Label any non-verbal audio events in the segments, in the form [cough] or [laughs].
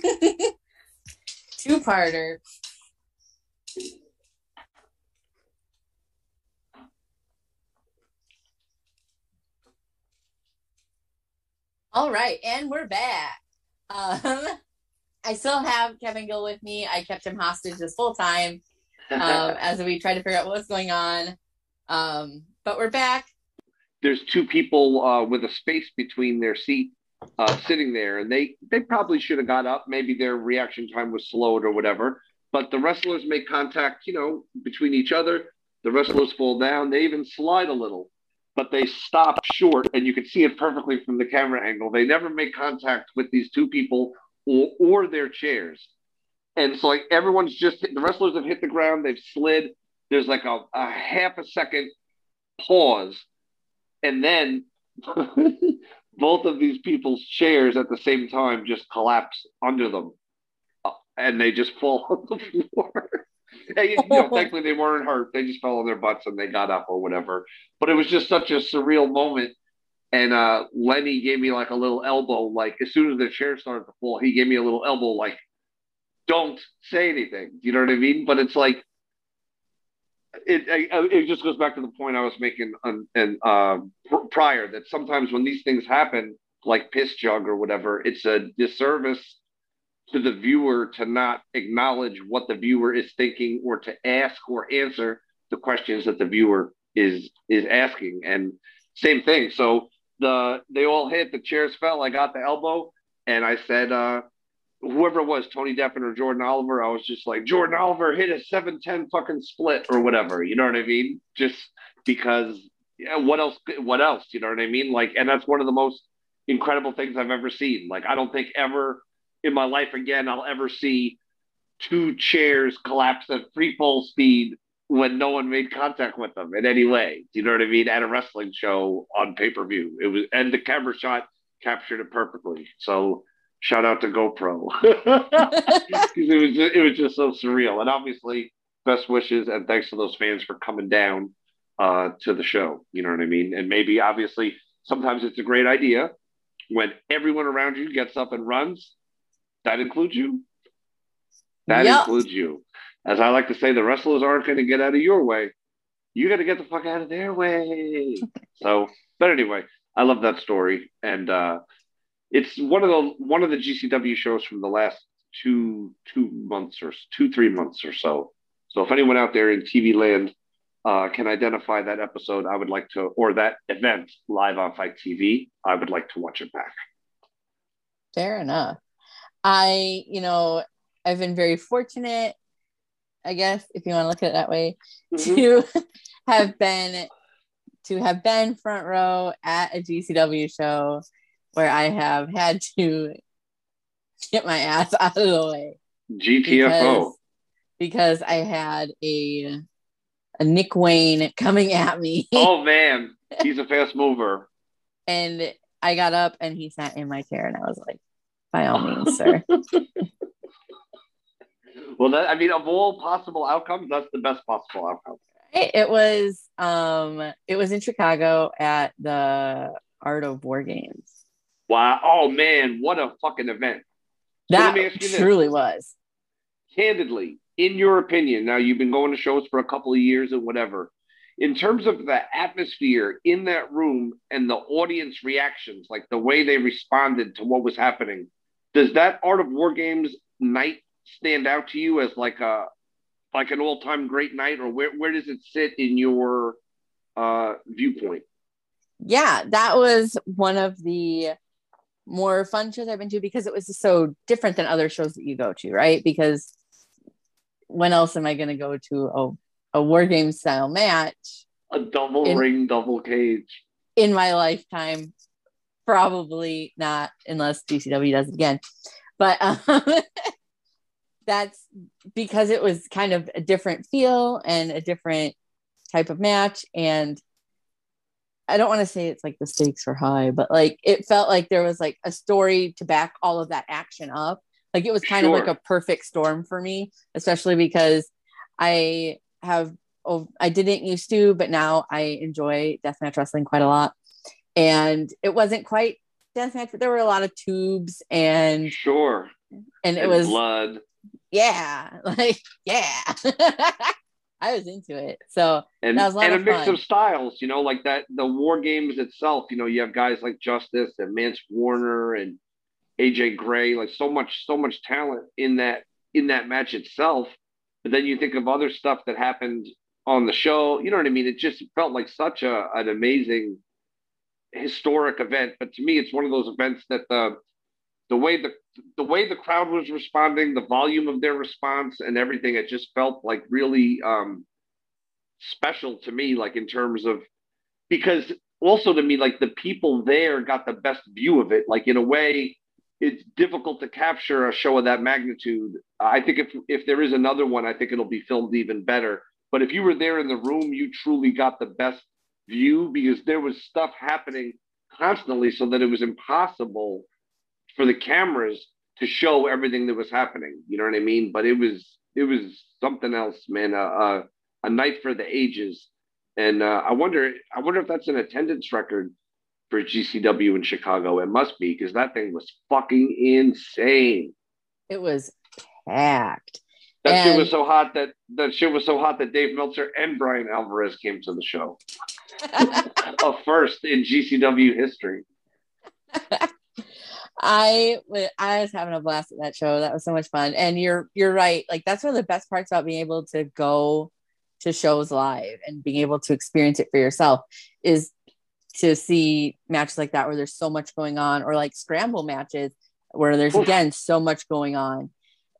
[laughs] Two parter. All right, and we're back. Um, [laughs] I still have Kevin Gill with me. I kept him hostage this whole time um, [laughs] as we tried to figure out what was going on. Um, but we're back. There's two people uh, with a space between their seat uh, sitting there, and they they probably should have got up. Maybe their reaction time was slowed or whatever. But the wrestlers make contact, you know, between each other. The wrestlers fall down. They even slide a little but they stop short, and you can see it perfectly from the camera angle. They never make contact with these two people or, or their chairs. And so, like, everyone's just the wrestlers have hit the ground, they've slid. There's like a, a half a second pause, and then [laughs] both of these people's chairs at the same time just collapse under them, uh, and they just fall [laughs] on the floor [laughs] you know, [laughs] thankfully they weren't hurt. They just fell on their butts and they got up or whatever. But it was just such a surreal moment. And uh, Lenny gave me like a little elbow, like as soon as the chair started to fall, he gave me a little elbow, like, don't say anything. You know what I mean? But it's like, it, it just goes back to the point I was making on, and uh, prior that sometimes when these things happen, like piss jug or whatever, it's a disservice to the viewer to not acknowledge what the viewer is thinking or to ask or answer the questions that the viewer is is asking. And same thing. So the they all hit the chairs fell i got the elbow and i said uh whoever it was tony deppen or jordan oliver i was just like jordan oliver hit a 710 fucking split or whatever you know what i mean just because yeah, what else what else you know what i mean like and that's one of the most incredible things i've ever seen like i don't think ever in my life again I'll ever see two chairs collapse at free fall speed when no one made contact with them in any way. Do you know what I mean? At a wrestling show on pay per view, it was, and the camera shot captured it perfectly. So shout out to GoPro [laughs] [laughs] because it was just, it was just so surreal. And obviously, best wishes and thanks to those fans for coming down uh, to the show. You know what I mean? And maybe obviously sometimes it's a great idea when everyone around you gets up and runs that includes you. That yep. includes you. As I like to say, the wrestlers aren't going to get out of your way. You got to get the fuck out of their way. [laughs] so, but anyway, I love that story, and uh, it's one of the one of the GCW shows from the last two two months or two three months or so. So, if anyone out there in TV land uh, can identify that episode, I would like to, or that event live on FITE TV, I would like to watch it back. Fair enough. I, you know, I've been very fortunate, I guess, if you want to look at it that way, mm-hmm. to [laughs] have been to have been front row at a GCW show where I have had to get my ass out of the way. GTFO. Because, because I had a a Nick Wayne coming at me. Oh [laughs] man, he's a fast mover. and I got up and he sat in my chair and I was like, by all means, sir. [laughs] well, that, I mean, of all possible outcomes, that's the best possible outcome. It was um it was in Chicago at the Art of War Games. Wow. Oh man, what a fucking event. So that truly this. was. Candidly, in your opinion, now you've been going to shows for a couple of years and whatever. In terms of the atmosphere in that room and the audience reactions, like the way they responded to what was happening, does that Art of War Games night stand out to you as like a like an all time great night, or where where does it sit in your uh, viewpoint? Yeah, that was one of the more fun shows I've been to because it was so different than other shows that you go to, right? Because when else am I going to go to a, a war game style match? A double in, ring, double cage. In my lifetime, probably not unless GCW does it again. But um, [laughs] that's because it was kind of a different feel and a different type of match. And I don't want to say it's like the stakes were high, but like it felt like there was like a story to back all of that action up. Like it was kind sure. of like a perfect storm for me, especially because I have oh I didn't used to, but now I enjoy deathmatch wrestling quite a lot and it wasn't quite deathmatch, but there were a lot of tubes and sure and it and was blood. Yeah, [laughs] like yeah. [laughs] I was into it. So and, that was a and a mix fun. of styles, you know, like that the war games itself, you know, you have guys like Justice and Mance Warner and AJ Gray, like so much, so much talent in that in that match itself. But then you think of other stuff that happened on the show. You know what I mean? It just felt like such a an amazing historic event. But to me, it's one of those events that the the way the the way the crowd was responding, the volume of their response, and everything, it just felt like really um, special to me. Like in terms of because also to me, like the people there got the best view of it. Like in a way, it's difficult to capture a show of that magnitude. I think if if there is another one, I think it'll be filmed even better. But if you were there in the room, you truly got the best view because there was stuff happening constantly, so that it was impossible for the cameras to show everything that was happening. You know what I mean? But it was it was something else, man. Uh, a night for the ages, and uh, I wonder I wonder if that's an attendance record for GCW in Chicago. It must be because that thing was fucking insane. It was packed. That and... shit was so hot that that shit was so hot that Dave Meltzer and Bryan Alvarez came to the show. [laughs] a first in GCW history. [laughs] I I was having a blast at that show. That was so much fun. And you're you're right. Like that's one of the best parts about being able to go to shows live and being able to experience it for yourself is to see matches like that where there's so much going on or like scramble matches where there's Oof. again so much going on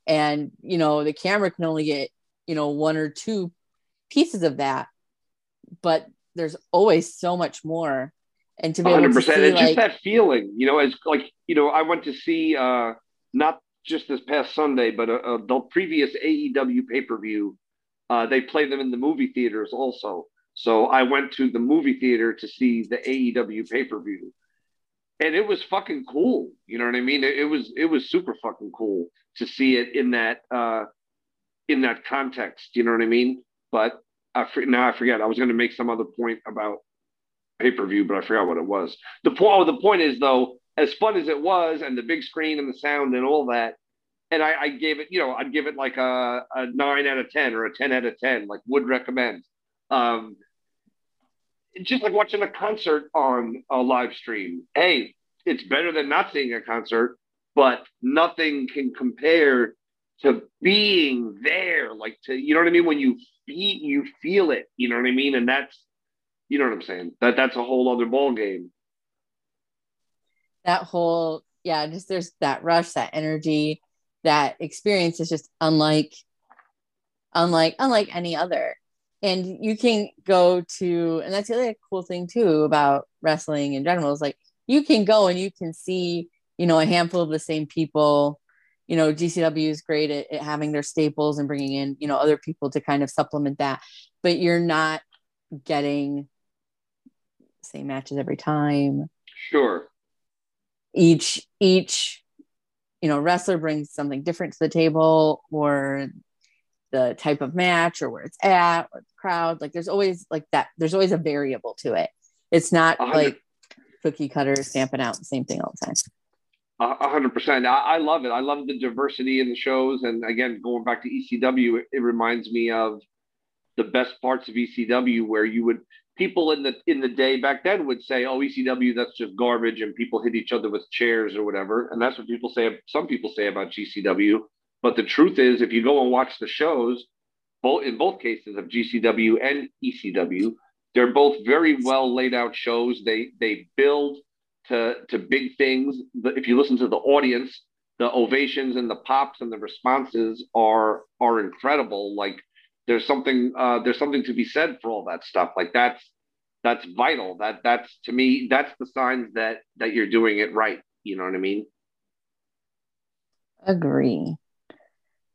and you know the camera can only get you know one or two pieces of that but there's always so much more and to be 100%. able to see, it's like, just that feeling you know as like you know i went to see uh not just this past sunday but uh, uh the previous aew pay-per-view uh they play them in the movie theaters also so I went to the movie theater to see the AEW pay per view, and it was fucking cool. You know what I mean? It, it, was it was super fucking cool to see it in that uh, in that context. You know what I mean? But I now I forget. I was going to make some other point about pay per view, but I forgot what it was. The point oh, the point is though, as fun as it was, and the big screen and the sound and all that. And I, I gave it, you know, I'd give it like a, a nine out of 10 or a 10 out of 10, like would recommend um, just like watching a concert on a live stream. Hey, it's better than not seeing a concert, but nothing can compare to being there. Like to, you know what I mean? When you feel, you feel it. You know what I mean? And that's, you know what I'm saying? That that's a whole other ball game. That whole, yeah, just there's that rush, that energy, that experience is just unlike, unlike, unlike any other and you can go to and that's the other cool thing too about wrestling in general is like you can go and you can see you know a handful of the same people you know gcw is great at, at having their staples and bringing in you know other people to kind of supplement that but you're not getting same matches every time sure each each you know wrestler brings something different to the table or the type of match or where it's at or the crowd. Like there's always like that. There's always a variable to it. It's not 100. like cookie cutter stamping out the same thing all the time. A hundred percent. I love it. I love the diversity in the shows. And again, going back to ECW, it, it reminds me of the best parts of ECW where you would people in the in the day back then would say, "Oh, ECW, that's just garbage," and people hit each other with chairs or whatever. And that's what people say. Some people say about GCW. But the truth is, if you go and watch the shows, both in both cases of GCW and ECW, they're both very well laid out shows. They they build to to big things. If you listen to the audience, the ovations and the pops and the responses are are incredible. Like there's something uh, there's something to be said for all that stuff. Like that's that's vital. That that's to me that's the signs that that you're doing it right. You know what I mean? Agree.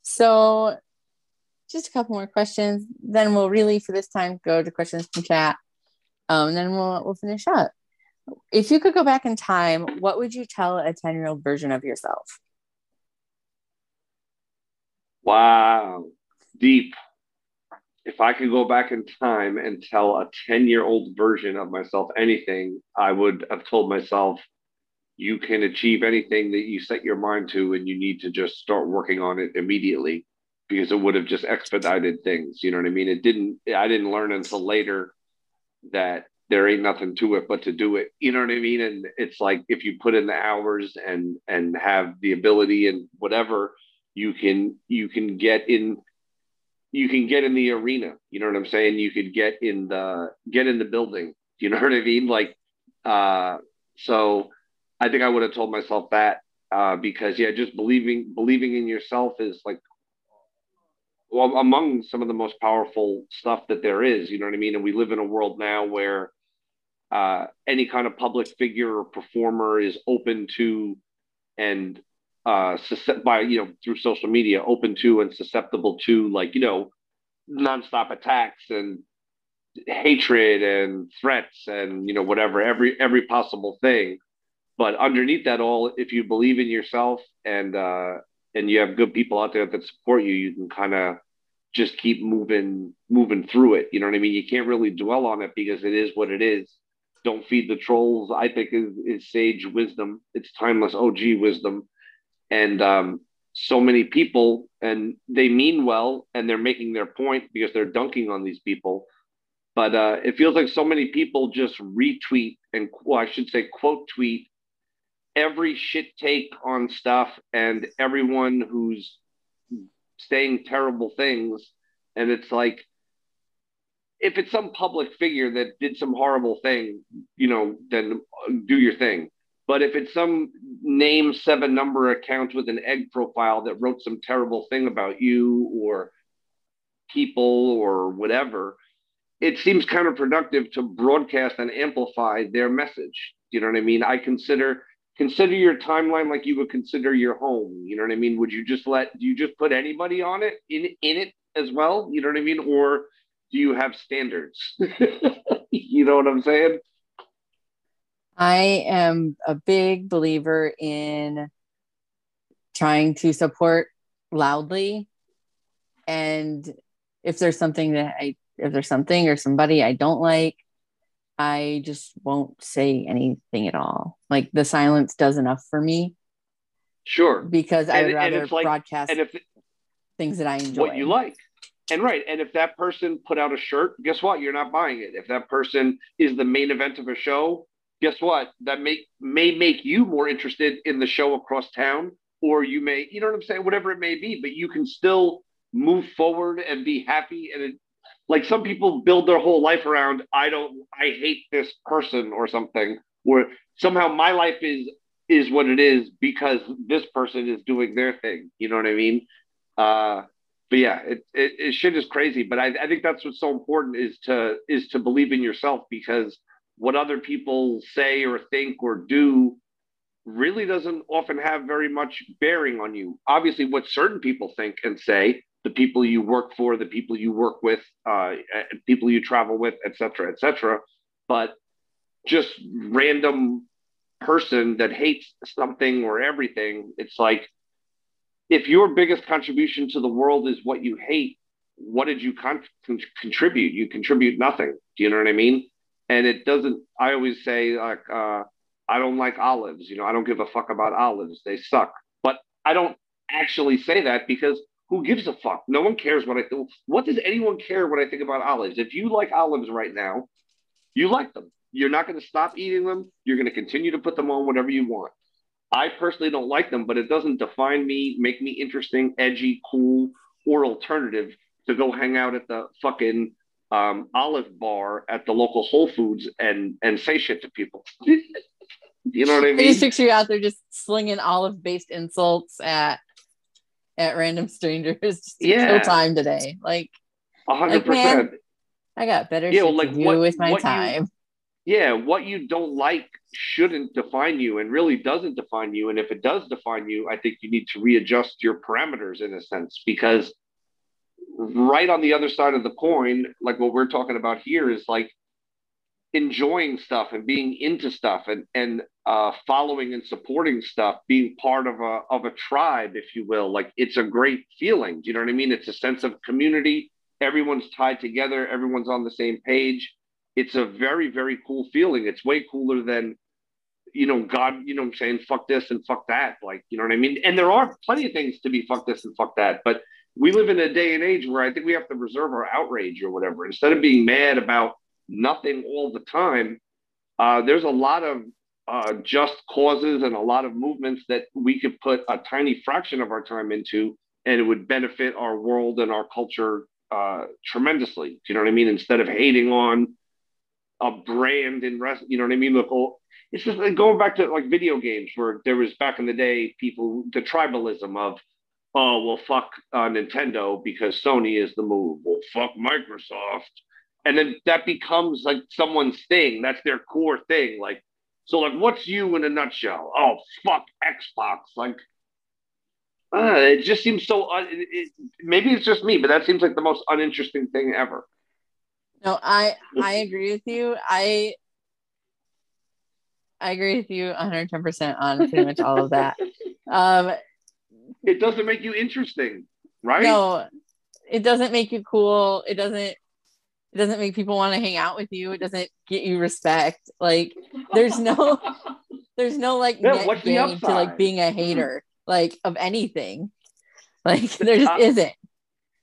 So, just a couple more questions. Then we'll really, for this time, go to questions from chat. Um, and then we'll we'll finish up. If you could go back in time, what would you tell a ten year old version of yourself? Wow, deep. If I could go back in time and tell a 10 year old version of myself anything, I would have told myself you can achieve anything that you set your mind to, and you need to just start working on it immediately because it would have just expedited things. You know what I mean? It didn't. I didn't learn until later that there ain't nothing to it but to do it. You know what I mean? And it's like if you put in the hours and and have the ability and whatever, you can you can get in you can get in the arena. You know what I'm saying? You could get in the get in the building. You know [laughs] what I mean? Like uh so I think I would have told myself that uh because yeah, just believing believing in yourself is like well among some of the most powerful stuff that there is, you know what I mean? And we live in a world now where uh any kind of public figure or performer is open to and uh, by you know through social media, open to and susceptible to like you know nonstop attacks and hatred and threats and you know whatever every every possible thing. But underneath that all, if you believe in yourself and uh, and you have good people out there that support you, you can kind of just keep moving moving through it. You know what I mean? You can't really dwell on it because it is what it is. Don't feed the trolls. I think is, is sage wisdom. It's timeless OG wisdom and um, so many people and they mean well and they're making their point because they're dunking on these people. But uh, it feels like so many people just retweet and well i should say quote tweet every shit take on stuff and everyone who's saying terrible things. And it's like if it's some public figure that did some horrible thing you know then do your thing but if it's some name seven number account with an egg profile that wrote some terrible thing about you or people or whatever, it seems counterproductive to broadcast and amplify their message. You know what I mean? I consider consider your timeline like you would consider your home. You know what I mean? Would you just let do you just put anybody on it in in it as well? You know what I mean? Or do you have standards? [laughs] you know what I'm saying? I am a big believer in trying to support loudly. And if there's something that I, if there's something or somebody I don't like, I just won't say anything at all. Like the silence does enough for me. Sure. Because I'd rather like, broadcast and if things that I enjoy. What you like. And right. And if that person put out a shirt, guess what? You're not buying it. If that person is the main event of a show, guess what? That may may make you more interested in the show across town, or you may, you know what I'm saying, whatever it may be. But you can still move forward and be happy. And it, like some people build their whole life around, I don't, I hate this person or something, where somehow my life is is what it is because this person is doing their thing. You know what I mean? Uh, but yeah, it, it, it shit is crazy. But I, I think that's what's so important is to is to believe in yourself because what other people say or think or do really doesn't often have very much bearing on you. Obviously, what certain people think and say, the people you work for, the people you work with, uh, people you travel with, etc., etc. But just random person that hates something or everything, it's like if your biggest contribution to the world is what you hate, what did you con- contribute? You contribute nothing. Do you know what I mean? And it doesn't i always say like uh, i don't like olives you know i don't give a fuck about olives they suck. But i don't actually say that because who gives a fuck? No one cares what i think what does anyone care what i think about olives? If you like olives right now you like them. You're not going to stop eating them. You're going to continue to put them on whatever you want. I personally don't like them but it doesn't define me make me interesting edgy cool or alternative to go hang out at the fucking um, olive bar at the local Whole Foods and and say shit to people. you know what I [laughs] mean? I just picture you out there just slinging olive based insults at at random strangers yeah. kill time today. Like, hundred like, percent. I got better yeah, shit like to do what, with my time. You, yeah, what you don't like shouldn't define you and really doesn't define you. And if it does define you, I think you need to readjust your parameters in a sense because right on the other side of the coin, like what we're talking about here, is like enjoying stuff and being into stuff and and uh, following and supporting stuff, being part of a of a tribe, if you will. Like it's a great feeling. Do you know what I mean? It's a sense of community. Everyone's tied together. Everyone's on the same page. It's a very very cool feeling. It's way cooler than you know, God, you know, I'm saying fuck this and fuck that, like, you know what I mean? And there are plenty of things to be fuck this and fuck that, but we live in a day and age where I think we have to reserve our outrage or whatever. Instead of being mad about nothing all the time, uh, there's a lot of uh, just causes and a lot of movements that we could put a tiny fraction of our time into, and it would benefit our world and our culture uh, tremendously. Do you know what I mean? Instead of hating on a brand in wrestling, you know what I mean? Look, oh, it's just like going back to like video games where there was back in the day people the tribalism of oh well fuck uh, Nintendo because Sony is the move. Well fuck Microsoft, and then that becomes like someone's thing. That's their core thing. Like so, like what's you in a nutshell? Oh fuck Xbox. Like uh, it just seems so. Un- it, it, maybe it's just me, but that seems like the most uninteresting thing ever. No, I I agree with you. I I agree with you 110% on pretty much all of that. [laughs] Um, it doesn't make you interesting, right? No, it doesn't make you cool. It doesn't it doesn't make people want to hang out with you. It doesn't get you respect. Like there's no [laughs] there's no like Yeah, net gain to like being a hater like of anything. Like [laughs] there just Uh, isn't.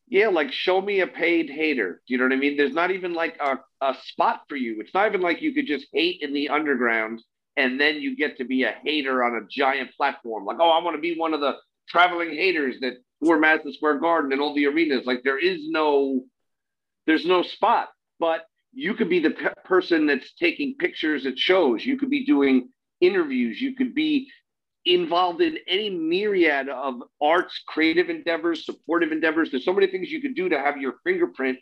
Yeah, like show me a paid hater. You know what I mean? There's not even like a, a spot for you. It's not even like you could just hate in the underground and then you get to be a hater on a giant platform. Like, oh, I want to be one of the traveling haters that tour Madison Square Garden and all the arenas. Like, there is no, there's no spot. But you could be the pe- person that's taking pictures at shows. You could be doing interviews. You could be involved in any myriad of arts, creative endeavors, supportive endeavors. There's so many things you could do to have your fingerprint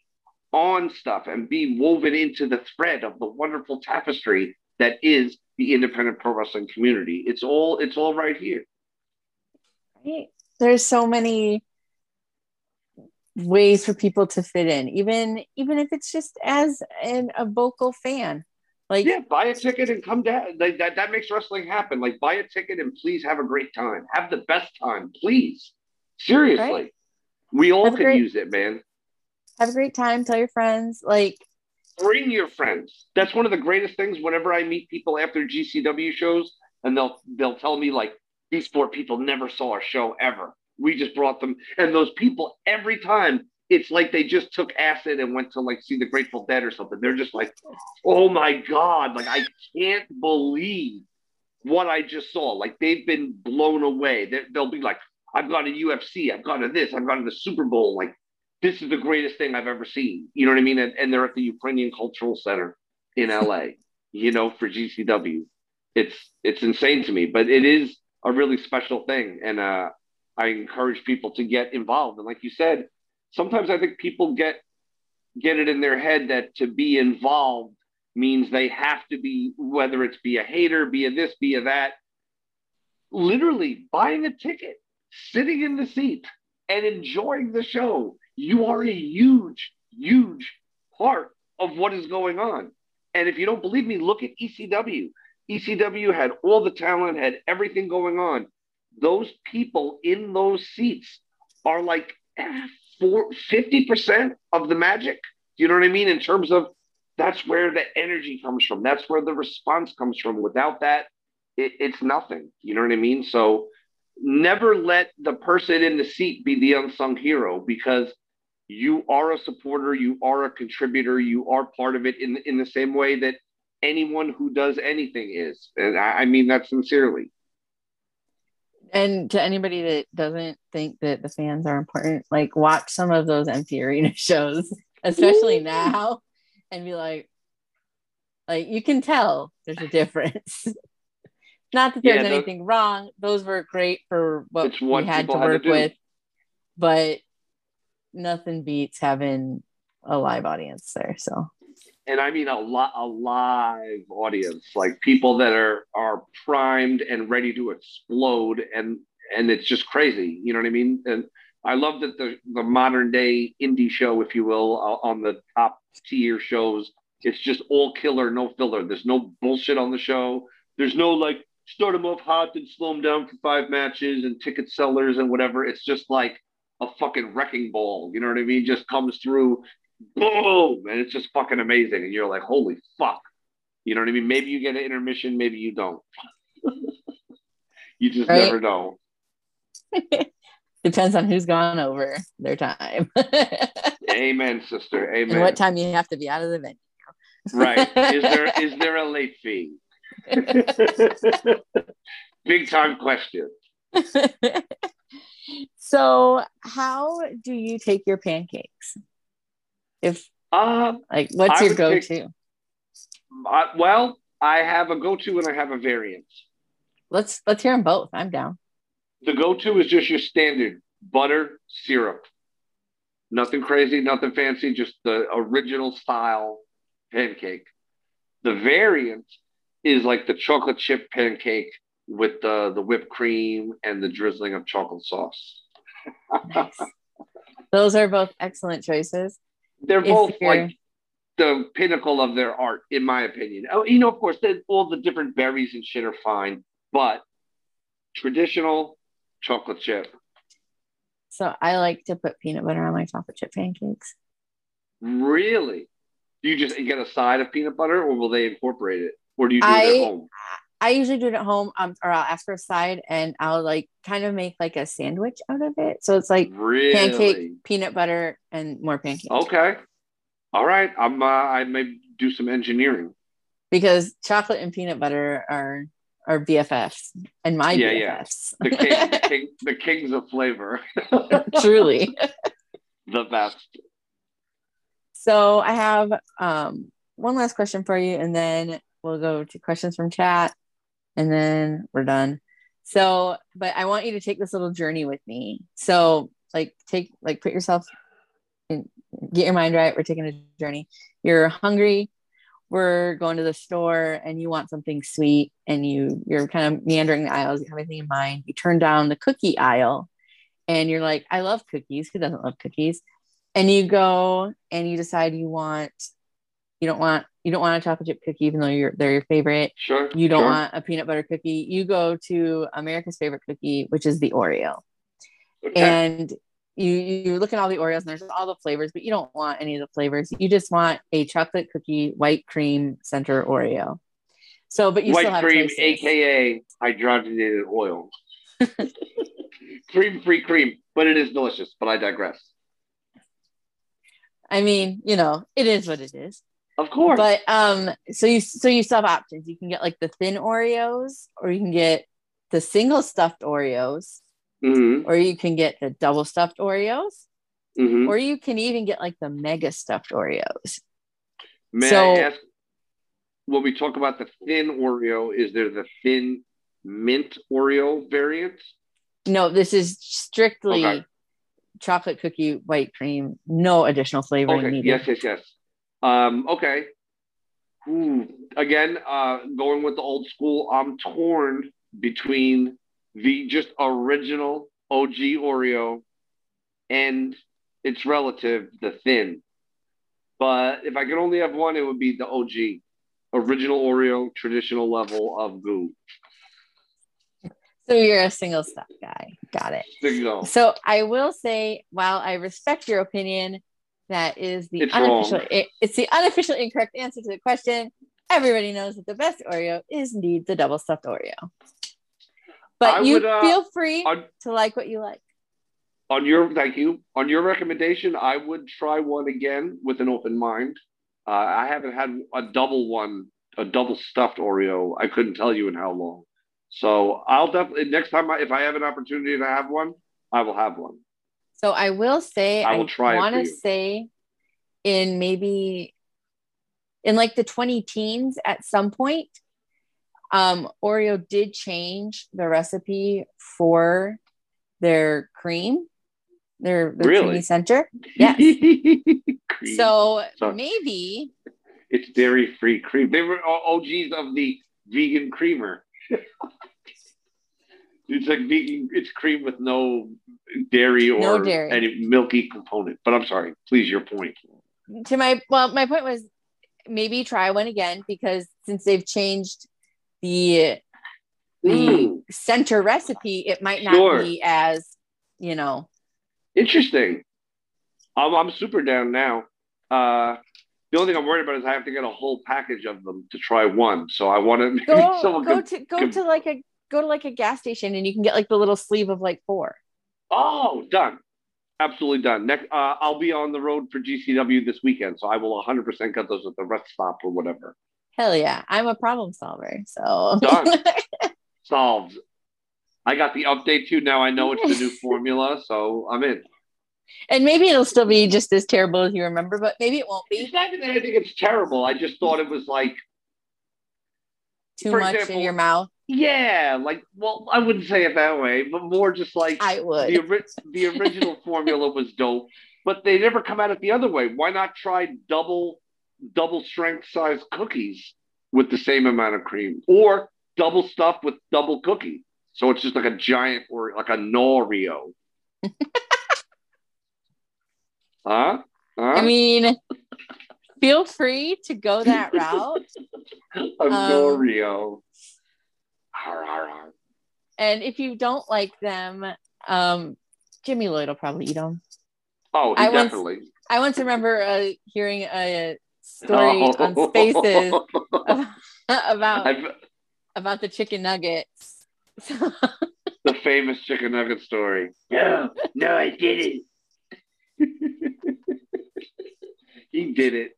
on stuff and be woven into the thread of the wonderful tapestry that is the independent pro wrestling community. It's all it's all right here. Right? There's so many ways for people to fit in, even even if it's just as an, a vocal fan. Like Yeah, buy a ticket and come down. Like, that that makes wrestling happen. Like buy a ticket and please have a great time. Have the best time, please. Seriously. Right. We all Have could great- use it, man. have a great time, tell your friends. Like bring your friends. That's one of the greatest things. Whenever I meet people after GCW shows, and they'll they'll tell me like these four people never saw a show ever. We just brought them, and those people every time it's like they just took acid and went to like see the Grateful Dead or something. They're just like, oh my god, like I can't believe what I just saw. Like they've been blown away. They, they'll be like, I've gone to UFC, I've gone to this, I've gone to the Super Bowl, like this is the greatest thing I've ever seen. You know what I mean? And, and they're at the Ukrainian Cultural Center in LA, you know, for GCW. It's it's insane to me, but it is a really special thing. And uh, I encourage people to get involved. And like you said, sometimes I think people get get it in their head that to be involved means they have to be, whether it's be a hater, be a this, be a that. Literally buying a ticket, sitting in the seat, and enjoying the show you are a huge, huge part of what is going on. And if you don't believe me, look at ECW. ECW had all the talent, had everything going on. Those people in those seats are like four, 50% of the magic. Do you know what I mean? In terms of that's where the energy comes from, that's where the response comes from. Without that, it, it's nothing. You know what I mean? So never let the person in the seat be the unsung hero because you are a supporter, you are a contributor, you are part of it in in the same way that anyone who does anything is. And I, I mean that sincerely. and to anybody that doesn't think that the fans are important, like watch some of those empty arena [laughs] shows, especially Ooh. now, and be like, like you can tell there's a difference. [laughs] Not that there's Yeah, those- anything wrong; those were great for what what we had to people had to work with, but nothing beats having a live audience there. So And I mean a lot a live audience, like people that are are primed and ready to explode and and it's just crazy. You know what I mean? And I love that the the modern day indie show, if you will, uh, on the top tier shows, it's just all killer, no filler. There's no bullshit on the show. There's no like start them off hot and slow them down for five matches and ticket sellers and whatever. It's just like a fucking wrecking ball. You know what I mean? Just comes through, boom, and it's just fucking amazing. And you're like, holy fuck. You know what I mean? Maybe you get an intermission, maybe you don't. you just Right? never know. [laughs] Depends on who's gone over their time [laughs] Amen, sister. Amen. and what time you have to be out of the venue. Right. Is there [laughs] is there a late fee? Big time question. so, how do you take your pancakes? If Um, like, what's I your go-to? uh, well, I have a go-to and I have a variant. Let's let's hear them both. I'm down. The go-to is just your standard butter syrup. Nothing crazy, nothing fancy, just the original style pancake. The variant is like the chocolate chip pancake with the the whipped cream and the drizzling of chocolate sauce. [laughs] Nice. Those are both excellent choices. They're both like the pinnacle of their art, in my opinion. Oh, you know, of course, all the different berries and shit are fine, but traditional chocolate chip. So I like to put peanut butter on my chocolate chip pancakes. Really? Do you just get a side of peanut butter, or will they incorporate it, or do you do it I- at home? I usually do it at home, um, or I'll ask for a side, and I'll like kind of make like a sandwich out of it. So it's like Really? pancake, peanut butter, and more pancakes. Okay. All right. I'm. Uh, I may do some engineering. Because chocolate and peanut butter are are BFFs, and my Yeah, yeah. BFFs. The king, the, [laughs] king, the kings of flavor. [laughs] [laughs] Truly. the best. So I have um, one last question for you, and then we'll go to questions from chat, and then we're done. So, but I want you to take this little journey with me. So, like, take like put yourself in, get your mind right. We're taking a journey. You're hungry. We're going to the store, and you want something sweet, and you you're kind of meandering the aisles. You have anything in mind. You turn down the cookie aisle, and you're like, I love cookies. Who doesn't love cookies? and you go and you decide you want you don't want you don't want a chocolate chip cookie even though you're they're your favorite Sure. you don't sure. want a peanut butter cookie you go to america's favorite cookie which is the oreo Okay. and you you look at all the oreos and there's all the flavors but you don't want any of the flavors you just want a chocolate cookie white cream center oreo so but you still White have cream, choices. aka hydrogenated oil. [laughs] cream free cream, but it is delicious. But I digress. i mean you know it is what it is Of course. But um, so you so you still have options. You can get like the thin Oreos, or you can get the single stuffed Oreos, hmm or you can get the double stuffed Oreos, hmm or you can even get like the mega stuffed Oreos. May So- I ask, when we talk about the thin Oreo, is there the thin mint Oreo variant? No, this is strictly Okay. chocolate cookie white cream, no additional flavoring Okay. needed. Yes, yes, yes. Um, okay. Ooh. Again, uh, going with the old school, I'm torn between the just original OG Oreo and its relative, the thin. But if I could only have one, it would be the OG, original Oreo, traditional level of goo. So you're a single stuff guy. Got it. Go. So I will say, while I respect your opinion, that is the It's unofficial. It, it's the unofficial incorrect answer to the question. Everybody knows that the best Oreo is indeed the double stuffed Oreo. But I you would, uh, feel free on- to like what you like. On your thank you. On your recommendation, I would try one again with an open mind. Uh, I haven't had a double one, a double stuffed Oreo. I couldn't tell you in how long. So I'll definitely next time I, if I have an opportunity to have one, I will have one. So I will say, I will want to say, in maybe in like the 20 teens at some point, um, Oreo did change the recipe for their cream, their, their Really? creamy center. Yes. [laughs] So Sorry. maybe it's dairy free cream. They were OGs of the vegan creamer. It's like vegan. It's cream with no dairy or No dairy. any milky component. But I'm sorry. Please, your point. to my well, my point was maybe try one again because since they've changed the the Mm, center recipe, it might not Sure. be as you know interesting. I'm, I'm super down now. Uh, The only thing I'm worried about is I have to get a whole package of them to try one. So I want [laughs] to go go to go to like a go to like a gas station and you can get like the little sleeve of like four. Oh, done. Absolutely done. Next, uh, I'll be on the road for GCW this weekend, so I will 100% get those at the rest stop or whatever. Hell yeah, I'm a problem solver. So done. [laughs] Solved. I got the update too. Now I know it's the new [laughs] formula, so I'm in. And maybe it'll still be just as terrible as you remember, but maybe it won't be. It's not even that I think it's terrible. I just thought it was like too much example, in your mouth. Yeah, like well, I wouldn't say it that way, but more just like I would. The, the original [laughs] formula was dope, but they never come at it the other way. Why not try double double strength size cookies with the same amount of cream, or double stuff with double cookie? So it's just like a giant or like a Noreo. [laughs] huh? huh? I mean, feel free to go that route. [laughs] a um, Noreo. And if you don't like them, um, Jimmy Lloyd will probably eat them. Oh, I definitely. Once, I once remember uh, hearing a story oh. [laughs] on Spaces [laughs] [laughs] about I've, about the chicken nuggets. the famous chicken nugget story. No, no, I didn't. he did it.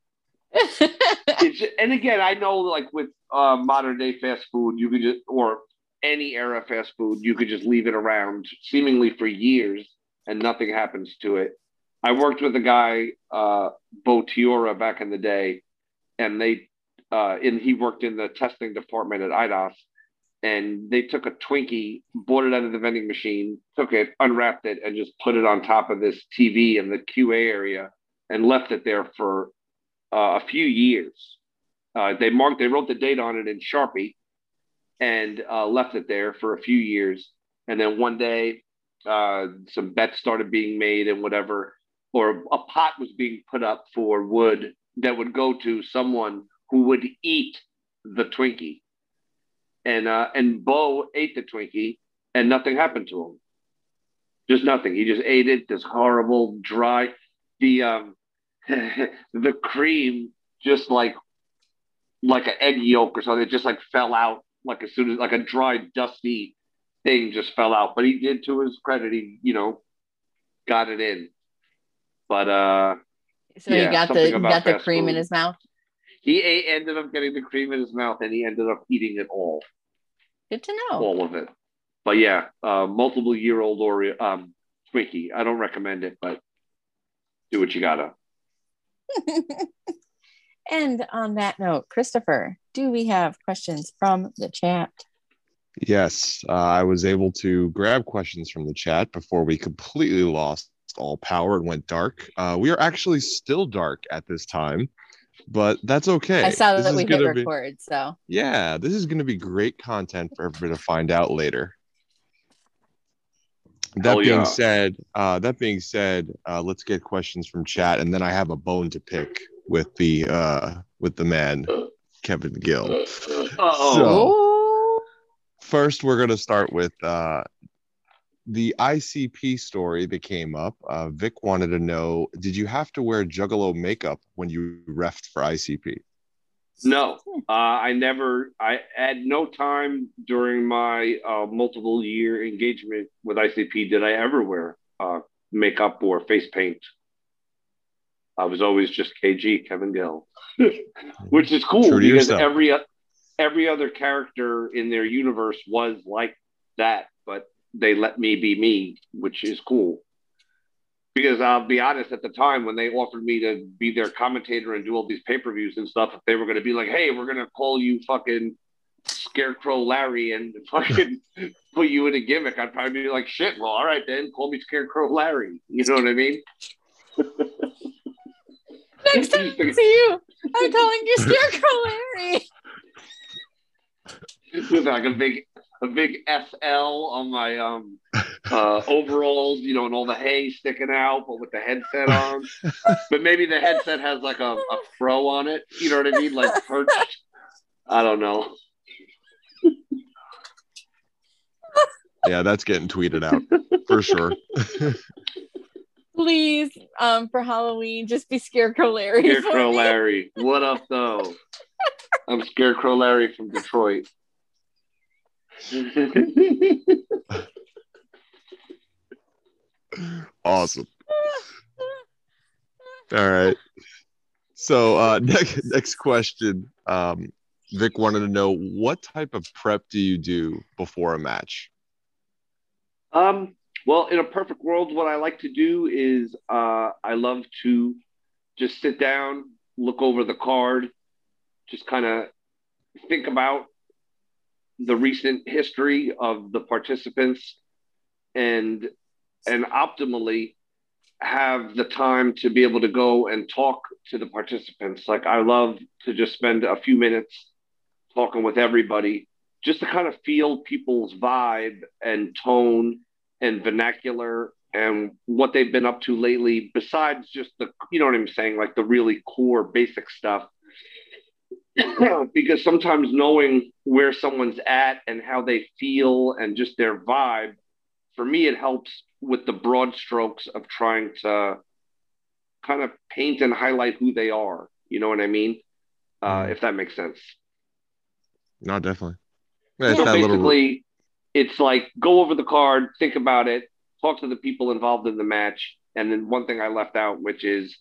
and again, I know like with uh, modern day fast food, you could just or any era fast food, you could just leave it around seemingly for years and nothing happens to it. I worked with a guy, uh, Bo Tiora, back in the day, and they, uh, in he worked in the testing department at IDOS, and they took a Twinkie, bought it out of the vending machine, took it, unwrapped it, and just put it on top of this TV in the QA area, and left it there for uh, a few years. Uh, they marked, they wrote the date on it in Sharpie, and uh, left it there for a few years. And then one day, uh, some bets started being made and whatever, or a pot was being put up for wood that would go to someone who would eat the Twinkie. And uh, and Bo ate the Twinkie, and nothing happened to him. Just nothing. He just ate it. This horrible dry. The um, [laughs] the cream just like like an egg yolk or something. It just like fell out like as soon as like a dry, dusty thing just fell out. But he did, to his credit, he you know got it in. But uh, so yeah, he got the got the cream food. in his mouth. He ate, ended up getting the cream in his mouth, and he ended up eating it all. Good to know. All of it. But yeah, uh, multiple year old Oreo um, Twinkie. I don't recommend it, but do what you gotta. [laughs] And on that note, Christopher, do we have questions from the chat? Yes, uh, I was able to grab questions from the chat before we completely lost all power and went dark. Uh, we are actually still dark at this time, but that's okay. I saw this that we hit record, be, so yeah, this is going to be great content for everybody to find out later. That Hell being yeah. said, uh, that being said, uh, let's get questions from chat, and then I have a bone to pick with the uh with the man Kevin Gill. Uh-oh. So first we're gonna start with uh the ICP story that came up. Uh, Vic wanted to know: Did you have to wear Juggalo makeup when you refed for ICP? No, uh, I never. I at no time during my uh, multiple year engagement with ICP did I ever wear uh, makeup or face paint I was always just KG Kevin Gill, [laughs] which is cool because every every other character in their universe was like that, but they let me be me, which is cool. Because I'll be honest, at the time when they offered me to be their commentator and do all these pay per views and stuff, if they were going to be like, "Hey, we're going to call you fucking Scarecrow Larry and [laughs] fucking put you in a gimmick," I'd probably be like, "Shit, well, all right then, call me Scarecrow Larry." You know what I mean? [laughs] Next time I see you, I'm calling you Scarecrow Larry. With like a big a big SL on my um uh overalls, you know, and all the hay sticking out, but with the headset on. but maybe the headset has like a, a fro on it. You know what I mean? Like perched. I don't know. yeah, that's getting tweeted out for sure. [laughs] please, um, for Halloween, just be Scarecrow Larry. Scarecrow. Larry. What up, though? [laughs] I'm Scarecrow Larry from Detroit. [laughs] Awesome. All right. So uh [laughs] next next question. Um Vic wanted to know what type of prep do you do before a match? um, well, in a perfect world, what I like to do is uh, I love to just sit down, look over the card, just kind of think about the recent history of the participants and and optimally have the time to be able to go and talk to the participants. Like i love to just spend a few minutes talking with everybody just to kind of feel people's vibe and tone and vernacular and what they've been up to lately besides just the you know what i'm saying like the really core basic stuff [clears throat] because sometimes knowing where someone's at and how they feel and just their vibe, for me, it helps with the broad strokes of trying to kind of paint and highlight who they are. You know what I mean? Uh, if that makes sense. No, definitely. Yeah, it's So that little basically, it's like go over the card, think about it, talk to the people involved in the match, and then one thing I left out, which is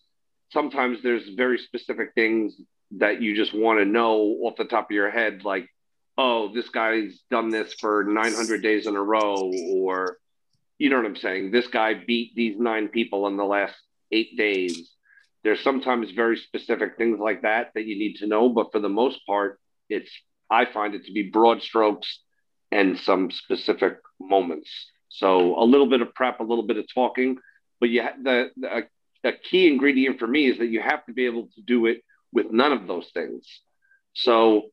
sometimes there's very specific things that you just want to know off the top of your head, like, oh, this guy's done this for 900 days in a row, or you know what I'm saying? This guy beat these nine people in the last eight days. There's sometimes very specific things like that that you need to know, but for the most part, it's I find it to be broad strokes and some specific moments. So a little bit of prep, a little bit of talking, but you the, the a key ingredient for me is that you have to be able to do it with none of those things. So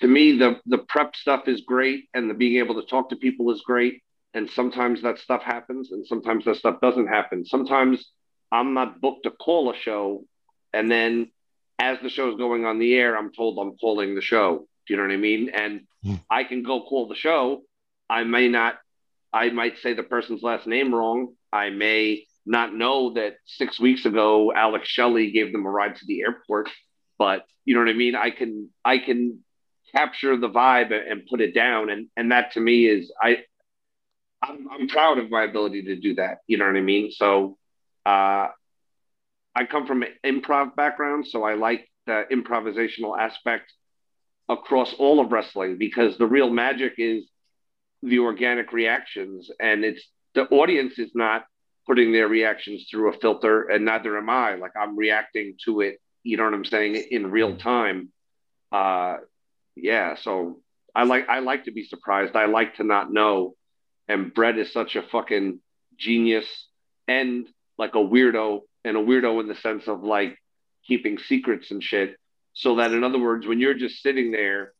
to me, the the prep stuff is great, and the being able to talk to people is great. And sometimes that stuff happens, and sometimes that stuff doesn't happen. Sometimes I'm not booked to call a show, and then as the show's going on the air, I'm told I'm calling the show. Do you know what I mean? And Hmm. I can go call the show. I may not. I might say the person's last name wrong. I may not know that six weeks ago Alex Shelley gave them a ride to the airport, but you know what I mean. I can I can capture the vibe and put it down, and and that to me is I I'm, I'm proud of my ability to do that. You know what I mean? So uh, I come from an improv background, so I like the improvisational aspect across all of wrestling because the real magic is the organic reactions, and it's the audience is not putting their reactions through a filter, and neither am I. Like I'm reacting to it. You know what I'm saying in real time. Uh, yeah, so I like I like to be surprised. I like to not know. And Brett is such a fucking genius and like a weirdo, and a weirdo in the sense of like keeping secrets and shit. So that in other words, when you're just sitting there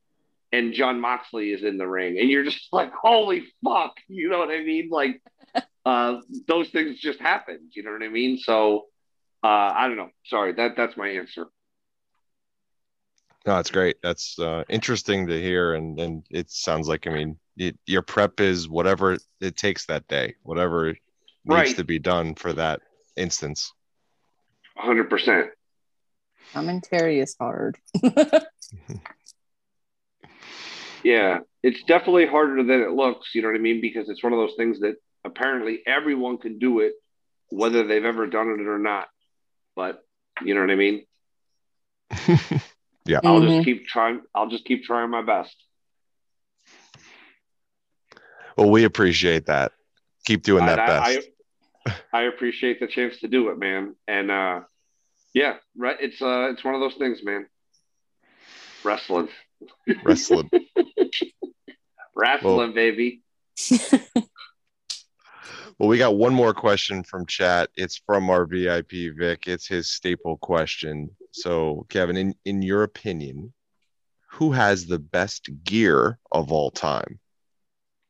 and Jon Moxley is in the ring and you're just [laughs] like, holy fuck, you know what I mean? Like [laughs] uh those things just happened, you know what I mean? So uh I don't know. Sorry, that that's my answer. No, that's great. That's uh, interesting to hear, and and it sounds like I mean it, your prep is whatever it takes that day, whatever needs Right. to be done for that instance. hundred percent. Commentary is hard. [laughs] Yeah, it's definitely harder than it looks. You know what I mean? Because it's one of those things that apparently everyone can do it, whether they've ever done it or not. But you know what I mean? [laughs] yeah, I'll Mhm. just keep trying. I'll just keep trying my best. well, we appreciate that. Keep doing that I, best. I, I appreciate the chance to do it, man. And uh, yeah, right. It's uh, it's one of those things, man. Wrestling, Wrestling. [laughs] wrestling, Well- baby. [laughs] Well, we got one more question from chat. It's from our VIP Vic. It's his staple question. So, Kevin, in, in your opinion, who has the best gear of all time?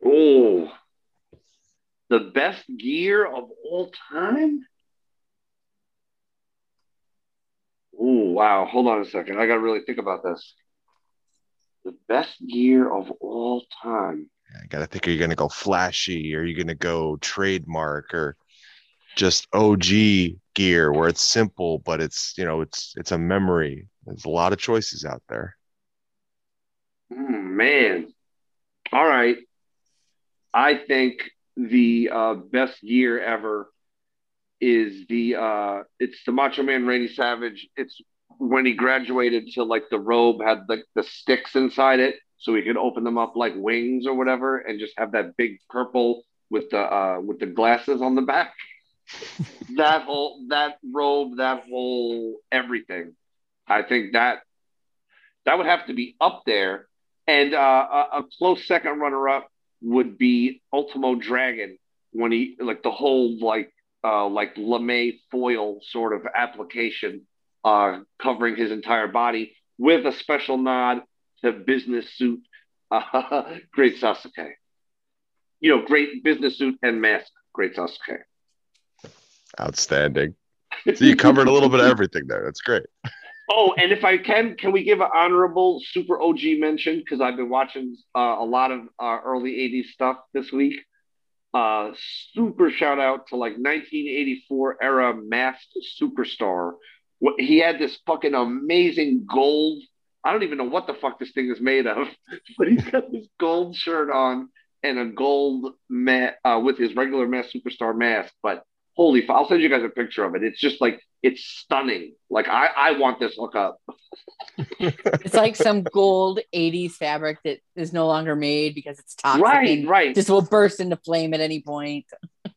Oh, the best gear of all time. Oh wow! Hold on a second. I got to really think about this. The best gear of all time. I gotta think, are you gonna go flashy? Are you gonna go trademark? Or just OG gear where it's simple, but it's you know it's it's a memory. There's a lot of choices out there. Mm, man. All right. I think the uh, best year ever is the uh, it's the Macho Man Randy Savage. It's when he graduated to like the robe had like the sticks inside it, so he could open them up like wings or whatever, and just have that big purple with the uh, with the glasses on the back. [laughs] that whole that robe, that whole everything. I think that that would have to be up there. And uh, a, a close second runner up would be Ultimo Dragon when he like the whole like uh, like lame foil sort of application uh, covering his entire body with a special nod to business suit. Uh, [laughs] great Sasuke. You know, great business suit and mask. Great Sasuke. Outstanding. So you covered a little bit of everything there. That's great. Oh, and if I can, can we give an honorable super OG mention? Because I've been watching uh, a lot of uh, early 80s stuff this week. Uh, super shout out to like 1984 era masked superstar. What, he had this fucking amazing gold. I don't even know what the fuck this thing is made of, [laughs] but he's got this gold shirt on and a gold mat uh, with his regular mask superstar mask. But holy, I'll send you guys a picture of it. It's just like it's stunning. Like I, I want this look up. [laughs] it's like some gold 80s fabric that is no longer made because it's toxic. Right, right. Just will burst into flame at any point.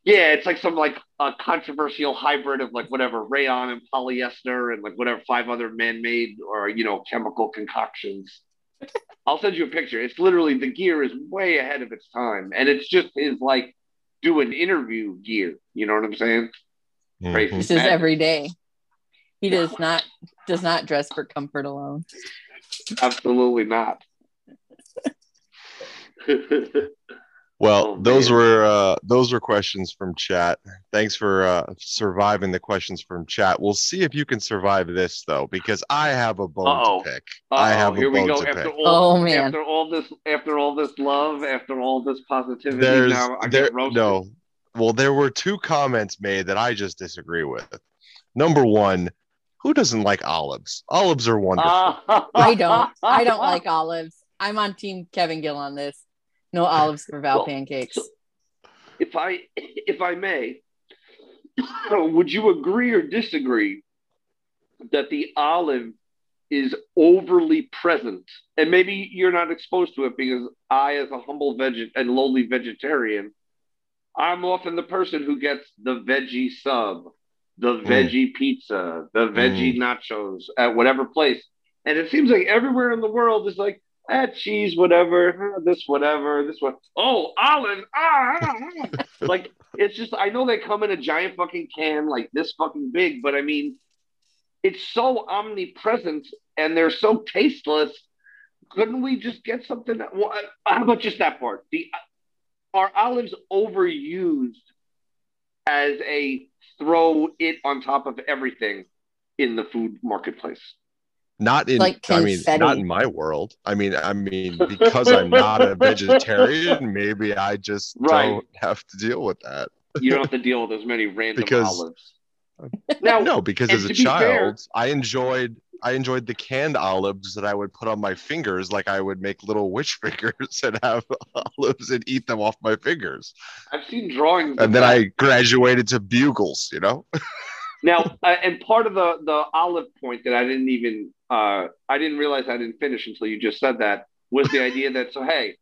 yeah, it's like some like a controversial hybrid of like whatever rayon and polyester and like whatever five other man-made or you know chemical concoctions. [laughs] I'll send you a picture. It's literally the gear is way ahead of its time, and it's just is like do an interview gear. You know what I'm saying? Mm-hmm. This is every day. He does not does not dress for comfort alone. Absolutely not. well, oh, those were uh, those were questions from chat. Thanks for uh, surviving the questions from chat. We'll see if you can survive this though, because I have a bone Uh-oh. to pick. Uh-oh. I have Here a bone we go. to after pick. All, oh man! After all this, after all this love, after all this positivity, There's, now I there, get roasted. No, well, there were two comments made that I just disagree with. Number one, who doesn't like olives? Olives are wonderful. Uh, [laughs] I don't. I don't like olives. I'm on team Kevin Gill on this. No olives for Val well, pancakes. So if I if I may, would you agree or disagree that the olive is overly present? And maybe you're not exposed to it because I, as a humble veg and lowly vegetarian, I'm often the person who gets the veggie sub, the mm. veggie pizza, the veggie mm. nachos at whatever place. And it seems like everywhere in the world is like, ah, cheese, whatever, this, whatever, this one. Oh, olive, ah, ah, ah. [laughs] like it's just, I know they come in a giant fucking can, like this fucking big, but I mean, it's so omnipresent and they're so tasteless. Couldn't we just get something? That, well, how about just that part? The are olives overused as a throw it on top of everything in the food marketplace? Not in like I mean not in my world. I mean I mean because I'm not a vegetarian, [laughs] maybe I just right. don't have to deal with that. You don't have to deal with as many random because, olives. Now, no, because as a child, fair, I enjoyed I enjoyed the canned olives that I would put on my fingers, like I would make little [laughs] witch fingers and have [laughs] olives and eat them off my fingers. I've seen drawings, and then. I graduated to bugles. You know. [laughs] now, uh, and part of the the olive point that I didn't even uh, I didn't realize I didn't finish until you just said that was the idea that so hey,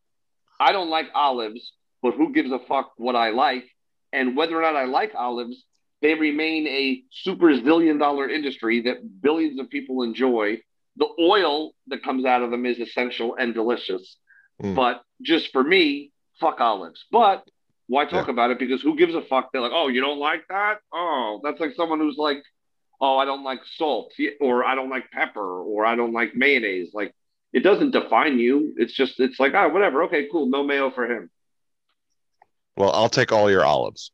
I don't like olives, but who gives a fuck what I like? And whether or not I like olives they remain a super zillion dollar industry that billions of people enjoy. The oil that comes out of them is essential and delicious. Mm. But just for me, fuck olives. But why talk yeah. about it? Because who gives a fuck? They're like, oh, you don't like that? Oh, that's like someone who's like, oh, I don't like salt, or I don't like pepper, or I don't like mayonnaise. Like, it doesn't define you. It's just, it's like, oh, whatever. Okay, cool. No mayo for him. Well, I'll take all your olives.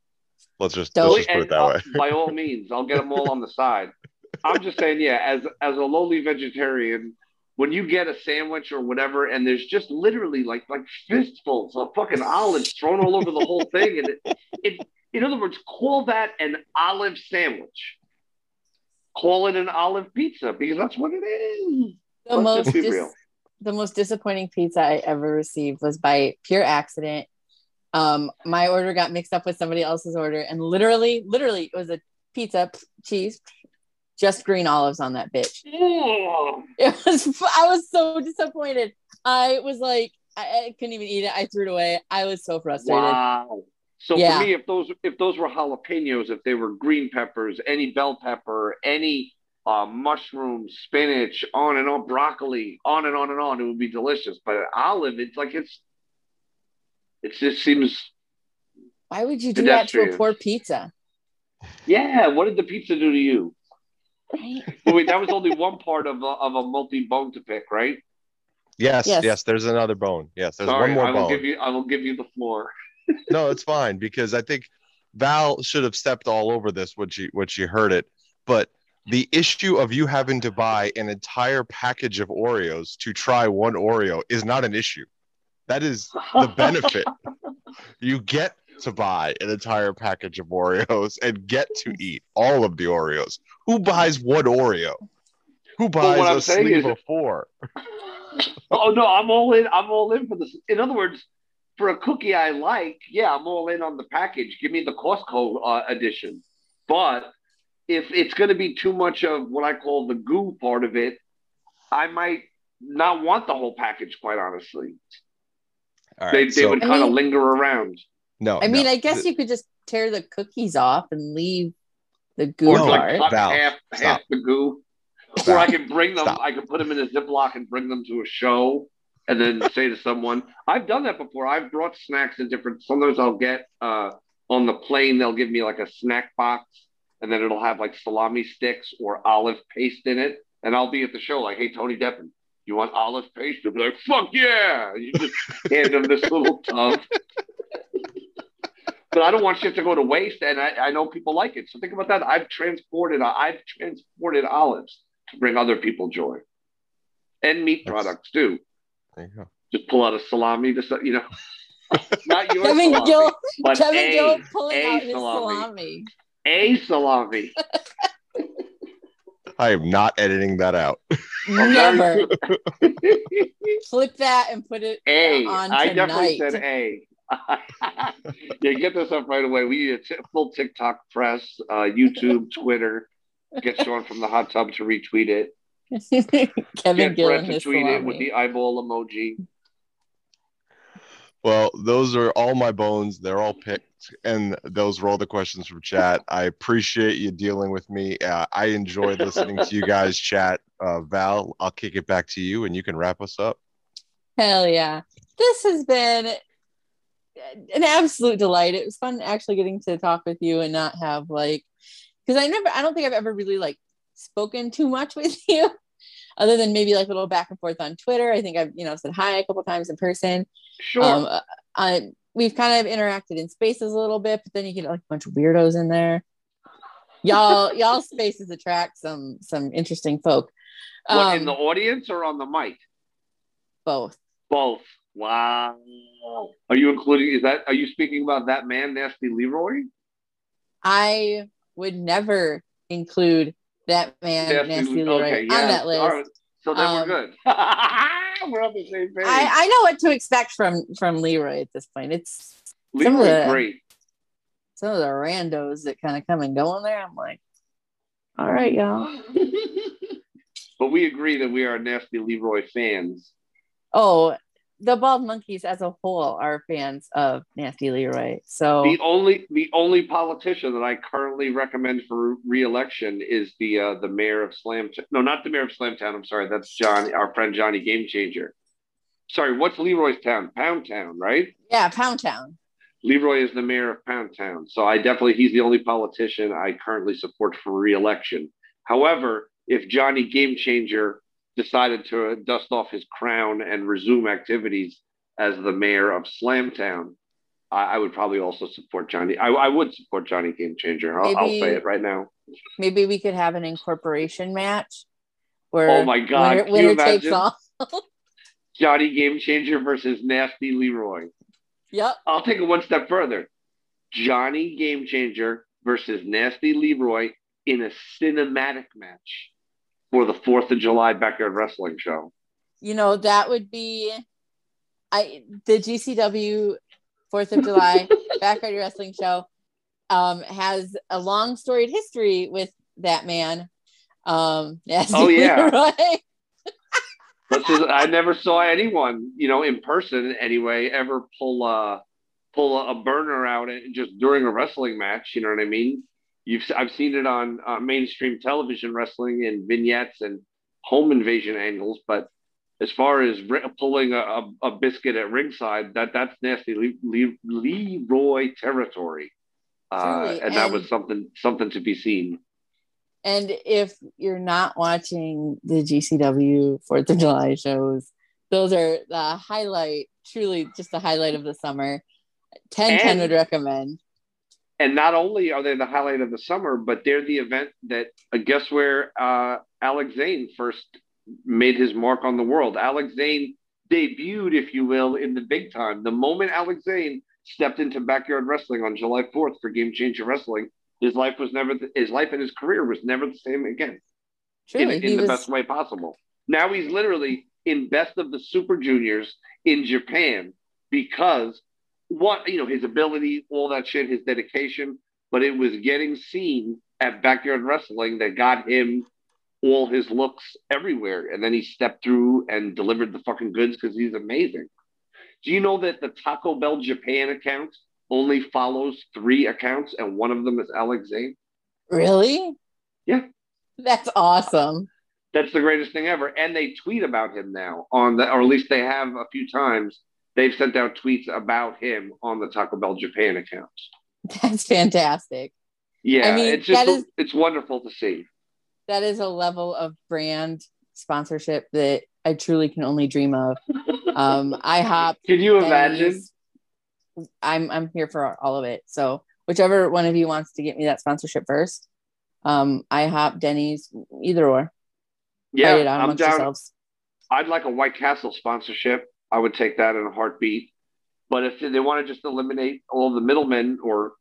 Let's just, let's just put it that way. by all means, I'll get them all on the side. I'm just saying, yeah, as as a lowly vegetarian, when you get a sandwich or whatever, and there's just literally like like fistfuls of fucking olives thrown all over the whole thing, and it, it in other words, call that an olive sandwich. Call it an olive pizza because that's what it is. The Let's most just be dis- real. the most disappointing pizza I ever received was by pure accident. Um, my order got mixed up with somebody else's order, and literally, literally, it was a pizza, cheese, just green olives on that bitch. Ugh. It was. I was so disappointed. I was like, I, I couldn't even eat it. I threw it away. I was so frustrated. Wow. So Yeah. for me, if those if those were jalapenos, if they were green peppers, any bell pepper, any uh, mushroom, spinach, on and on, broccoli, on and on and on, it would be delicious. But olive, it's like it's it just seems Why would you do that to a poor pizza? yeah. What did the pizza do to you? Right? [laughs] Well, wait, that was only one part of a, of a multi bone to pick, right? Yes, Yes. yes, There's another bone. Yes, there's Sorry, one more I will bone. give you I will give you the floor. [laughs] no, it's fine because I think Val should have stepped all over this when she when she heard it. But the issue of you having to buy an entire package of Oreos to try one Oreo is not an issue. That is [laughs] the benefit. you get to buy an entire package of Oreos and get to eat all of the Oreos. Who buys one Oreo? Who buys a sleeve is- of four? [laughs] Oh no, I'm all in. I'm all in for this. In other words, for a cookie I like, yeah, I'm all in on the package. Give me the Costco uh, edition. But if it's going to be too much of what I call the goo part of it, I might not want the whole package. Quite honestly, All they they so- would kind of mean- linger around. no, I mean, no. I guess you could just tear the cookies off and leave the goo Or like cut Val, half stop. half the goo. Or I can bring them. stop. I can put them in a Ziploc and bring them to a show, and then say to someone, "I've done that before. I've brought snacks in different. Sometimes I'll get uh, on the plane. They'll give me like a snack box, and then it'll have like salami sticks or olive paste in it. And I'll be at the show like, "Hey, Tony Deppen, you want olive paste?" They'll be like, "Fuck yeah!" You just hand them this little tub. But I don't want shit to go to waste, and I, I know people like it. So think about that. I've transported I've transported olives to bring other people joy, and meat That's- products too. There you go. Just pull out a salami to you know, [laughs] not your Kevin salami, Gill, but Kevin a, Gill pulling a out his salami. salami. a salami. [laughs] I am not editing that out. Never flip [laughs] that and put it A. on I definitely said A. [laughs] yeah, get this up right away. We need a t- full TikTok press, uh, YouTube, [laughs] Twitter. Get Sean from the hot tub to retweet it. Kevin Get Gill Brett to his tweet it with the eyeball emoji. Well, those are all my bones. They're all picked, and those were all the questions from chat. I appreciate you dealing with me. Uh, I enjoy listening to you [laughs] guys chat. Uh, Val, I'll kick it back to you, and you can wrap us up. Hell yeah. This has been an absolute delight. It was fun actually getting to talk with you and not have like, because I never, I don't think I've ever really like spoken too much [laughs] with you other than maybe like a little back and forth on Twitter. I think I've, you know, said hi a couple times in person. Sure. Um, uh, I, we've kind of interacted in spaces a little bit, but then you get like a bunch of weirdos in there. Y'all, [laughs] y'all spaces attract some some interesting folk. what in Um, the audience or on the mic? both. Both. Wow. Are you including? Is that? Are you speaking about that man, Nasty Leroy? I would never include that man, Nasty Leroy, okay, on that list. right. So then Um, we're good. [laughs] we're on the. I, I know what to expect from from Leroy at this point. It's some of the- great. some of the randos that kind of come and go in there. I'm like, all right, y'all. [laughs] but we agree that we are Nasty Leroy fans. Oh, the bald monkeys as a whole are fans of Nasty Leroy. So The only the only politician that I currently recommend for re-election is the uh, the mayor of Slam. No, not the mayor of Slamtown. I'm sorry, that's John, our friend Johnny Game Changer. Sorry, what's Leroy's town? Pound Town, right? yeah, Pound Town. Leroy is the mayor of Pound Town. So I definitely, he's the only politician I currently support for re-election. However, if Johnny Game Changer decided to dust off his crown and resume activities as the mayor of Slamtown, I, I would probably also support Johnny. I, I would support Johnny Game Changer. I'll, I'll say it right now. Maybe we could have an incorporation match where Oh my God, winner, winner takes all. [laughs] Johnny Game Changer versus Nasty Leroy. Yep. I'll take it one step further. Johnny Game Changer versus Nasty Leroy in a cinematic match for the Fourth of July backyard wrestling show. You know that would be, I the GCW Fourth of July [laughs] backyard wrestling show um, has a long storied history with that man. Um, Nasty Oh, yeah. [laughs] This is, I never saw anyone, you know, in person anyway, ever pull a pull a, a burner out and just during a wrestling match. You know what I mean? You've I've seen it on uh, mainstream television wrestling and vignettes and home invasion angles, but as far as ri- pulling a, a, a biscuit at ringside, that that's nasty Le, Le, Leroy territory, uh, Truly, and that was something something to be seen. And if you're not watching the GCW Fourth of July shows, those are the highlight, truly just the highlight of the summer. 10 10 would recommend. And not only are they the highlight of the summer, but they're the event that uh, guess where uh, Alex Zayne first made his mark on the world. Alex Zayne debuted, if you will, in the big time. The moment Alex Zayne stepped into backyard wrestling on July 4th for Game Changer Wrestling, his life was never his life and his career was never the same again in, Truly, in he the was best way possible. Now he's literally in best of the Super Juniors in Japan because what you know his ability, all that shit, his dedication, but it was getting seen at backyard wrestling that got him all his looks everywhere, and then he stepped through and delivered the fucking goods because he's amazing. Do you know that the Taco Bell Japan account only follows three accounts, and one of them is Alex Zayne? really? Yeah. That's awesome. That's the greatest thing ever. And they tweet about him now on the, or at least they have a few times. They've sent out tweets about him on the Taco Bell Japan account. [laughs] That's fantastic. Yeah, I mean, it's just is- it's wonderful to see. That is a level of brand sponsorship that I truly can only dream of. Um, [laughs] IHOP, Can you imagine? I'm I'm here for all of it. So whichever one of you wants to get me that sponsorship first, um, IHOP, Denny's, either or. Yeah, Fight it out I'm down. yourselves. I'd like a White Castle sponsorship. I would take that in a heartbeat. But if they want to just eliminate all the middlemen or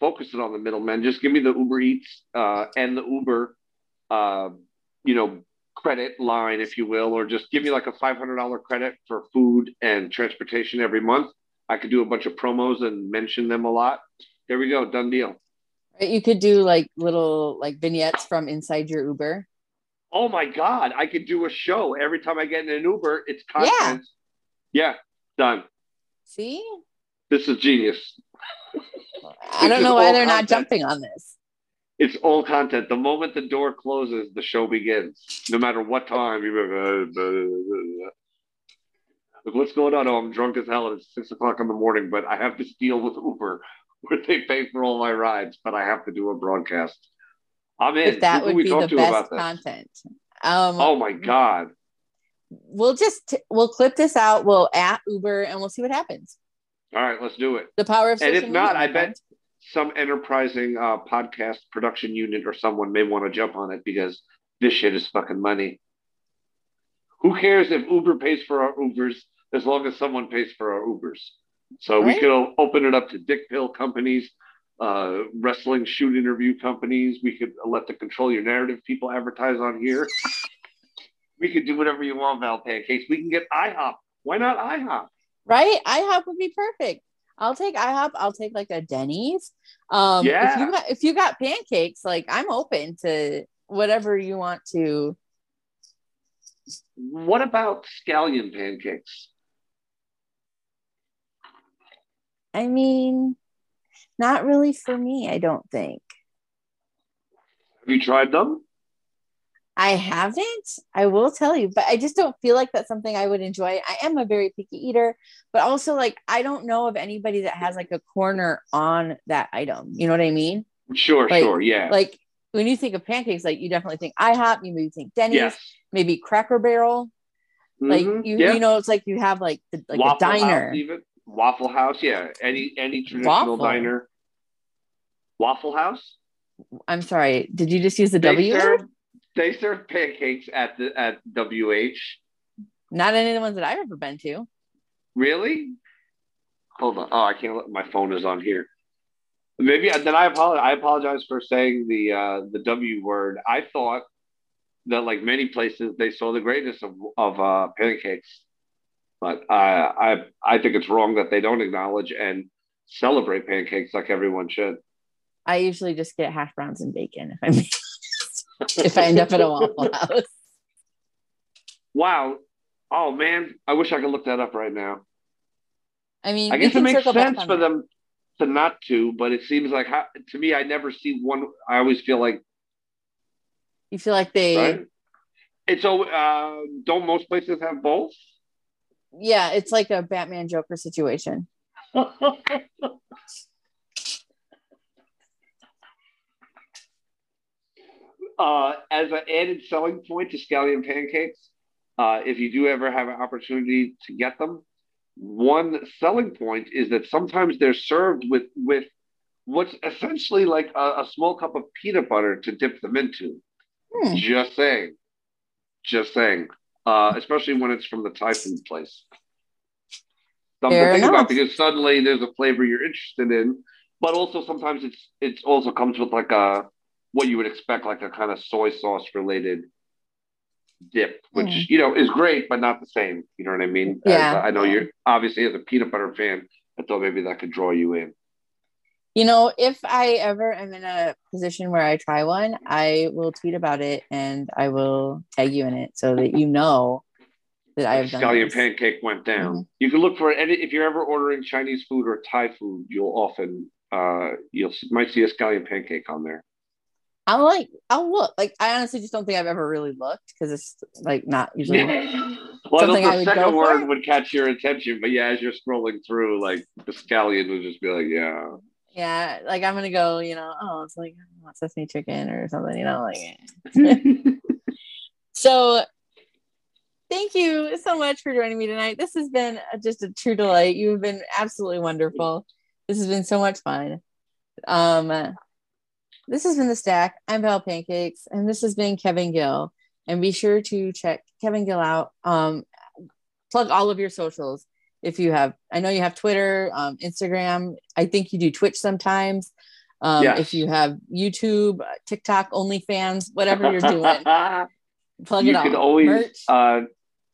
focus it on the middlemen, just give me the Uber Eats uh, and the Uber, uh, you know, credit line, if you will, or just give me like a five hundred dollar credit for food and transportation every month. I could do a bunch of promos and mention them a lot. There we go, done deal. You could do like little like vignettes from inside your Uber. Oh my God, I could do a show every time I get in an Uber. It's content. Yeah, done. See, This is genius. I don't know why they're not jumping on this. It's all content. The moment the door closes, the show begins. No matter what time. You're like, what's going on? Oh, I'm drunk as hell. It's six o'clock in the morning, but I have this deal with Uber [laughs] where they pay for all my rides, but I have to do a broadcast. I'm in. If that Who would be the best content. Um, Oh my God. We'll just we'll clip this out. We'll at Uber and we'll see what happens. All right, let's do it. The power of And if not, I bet some enterprising uh, podcast production unit or someone may want to jump on it because this shit is fucking money. Who cares if Uber pays for our Ubers as long as someone pays for our Ubers? So we Right. could open it up to dick pill companies, uh, wrestling shoot interview companies. We could let the control your narrative people advertise on here. [laughs] we could do whatever you want, Val Pancakes. We can get IHOP. Why not IHOP? right? IHOP would be perfect. I'll take IHOP. I'll take like a Denny's. Um, if Yeah. you got if you got pancakes, like I'm open to whatever you want to. What about scallion pancakes? I mean, not really for me. I don't think Have you tried them? I haven't. I will tell you, but I just don't feel like that's something I would enjoy. I am a very picky eater, but also like I don't know of anybody that has like a corner on that item. You know what I mean? Sure, Like- sure, yeah. Like when you think of pancakes, like you definitely think IHOP. You maybe think Denny's. yes. maybe Cracker Barrel. Like Mhm, you, yeah. you know, it's like you have like the, like Waffle a diner. House even. Waffle House, yeah. Any any traditional Waffle. diner. Waffle House? I'm sorry, did you just use the They W? serve they serve pancakes at the at WH. Not any of the ones that I've ever been to. Really? Hold on. Oh, I can't. Let, my phone is on here. Maybe then I apologize. I apologize for saying the uh, the W word. I thought that like many places they saw the greatness of of uh, pancakes, but I I I think it's wrong that they don't acknowledge and celebrate pancakes like everyone should. I usually just get hash browns and bacon if I if I end up at a Waffle [laughs] House. Wow. Oh man, I wish I could look that up right now. I mean, I guess it makes sense for that. them to not to, but it seems like how, to me, I never see one. I always feel like You feel like they, right. It's so. Uh, don't most places have both? yeah, it's like a Batman Joker situation. [laughs] uh, as an added selling point to scallion pancakes, uh, if you do ever have an opportunity to get them, one selling point is that sometimes they're served with with what's essentially like a, a small cup of peanut butter to dip them into. Hmm. Just saying, just saying. Uh, especially when it's from the Thai food place. Something to think enough. about because suddenly there's a flavor you're interested in, but also sometimes it's it also comes with like a what you would expect like a kind of soy sauce related dip, which Mm. you know is great, but not the same. You know what I mean? As, Yeah. uh, I know you're obviously as a peanut butter fan. I thought maybe that could draw you in. You know, if I ever am in a position where I try one, I will tweet about it and I will tag you in it so that you know that I have done Scallion this. pancake went down. Mhm. You can look for any if you're ever ordering Chinese food or Thai food, you'll often uh you'll might see a scallion pancake on there. I'll like, I'll look. Like, I honestly just don't think I've ever really looked because it's like not usually. well, I Something thought I the would second go word for? would catch your attention, but yeah, as you're scrolling through, like the scallion would just be like, yeah. Yeah, like I'm gonna go. You know, oh, it's like I want sesame chicken or something. You know, like. eh. [laughs] So, thank you so much for joining me tonight. This has been just a true delight. You've been absolutely wonderful. This has been so much fun. Um, this has been the Stack. I'm Val Pancakes, and this has been Kevin Gill. And be sure to check Kevin Gill out. Um, plug all of your socials if you have. I know you have Twitter, um, Instagram. I think you do Twitch sometimes. Um, Yes. If you have YouTube, TikTok, OnlyFans, whatever you're doing, [laughs] plug you it all. can always uh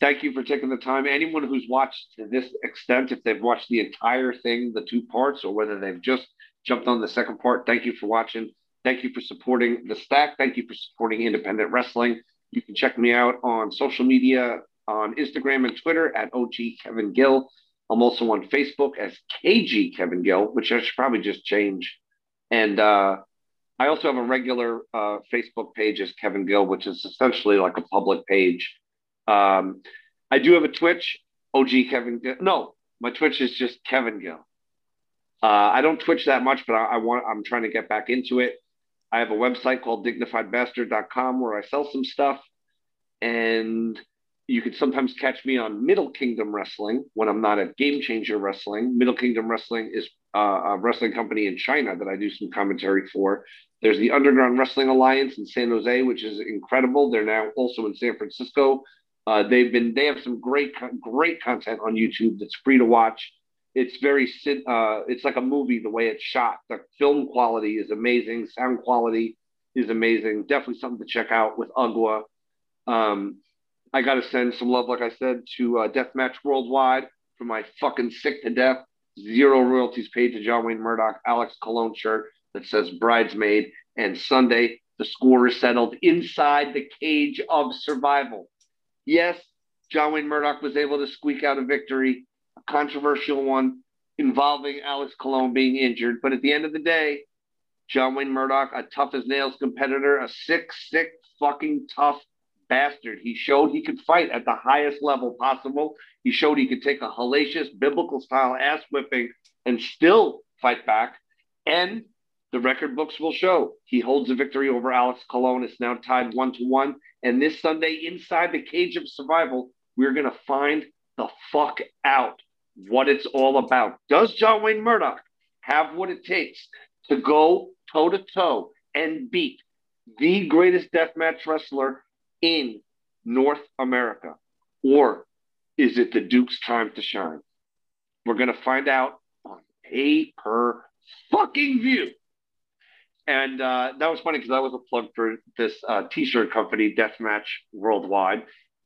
thank you for taking the time anyone who's watched to this extent if they've watched the entire thing the two parts or whether they've just jumped on the second part thank you for watching thank you for supporting the stack thank you for supporting independent wrestling you can check me out on social media on instagram and twitter at og kevin gill i'm also on facebook as kg kevin gill which i should probably just change and uh I also have a regular uh, Facebook page as Kevin Gill, which is essentially like a public page. Um, I do have a Twitch, OG Kevin Gill. No, my Twitch is just Kevin Gill. Uh, I don't Twitch that much, but I, I want. I'm trying to get back into it. I have a website called dignifiedbastard.com where I sell some stuff, and you can sometimes catch me on Middle Kingdom Wrestling when I'm not at Game Changer Wrestling. Middle Kingdom Wrestling is uh, a wrestling company in China that I do some commentary for. There's the Underground Wrestling Alliance in San Jose, which is incredible. They're now also in San Francisco. Uh, they've been they have some great great content on YouTube that's free to watch. It's very uh, it's like a movie the way it's shot. The film quality is amazing. Sound quality is amazing. Definitely something to check out with Ugwa. Um, I got to send some love, like I said, to uh, Deathmatch Worldwide for my fucking sick to death zero royalties paid to John Wayne Murdoch Alex Colon shirt that says bridesmaid. And Sunday, the score is settled inside the cage of survival. Yes, John Wayne Murdoch was able to squeak out a victory, controversial one involving Alex Colon being injured. But at the end of the day, John Wayne Murdoch, a tough as nails competitor, a sick, sick, fucking tough bastard. He showed he could fight at the highest level possible. He showed he could take a hellacious biblical style ass whipping and still fight back. And the record books will show he holds a victory over Alex Colon. It's now tied one to one. And this Sunday, inside the cage of survival, we're going to find the fuck out what it's all about. Does John Wayne Murdoch have what it takes to go toe to toe and beat the greatest deathmatch wrestler in North America? Or is it the Duke's time to shine? We're going to find out on pay per fucking view. And uh, that was funny because I was a plug for this uh, t-shirt company, Deathmatch Worldwide.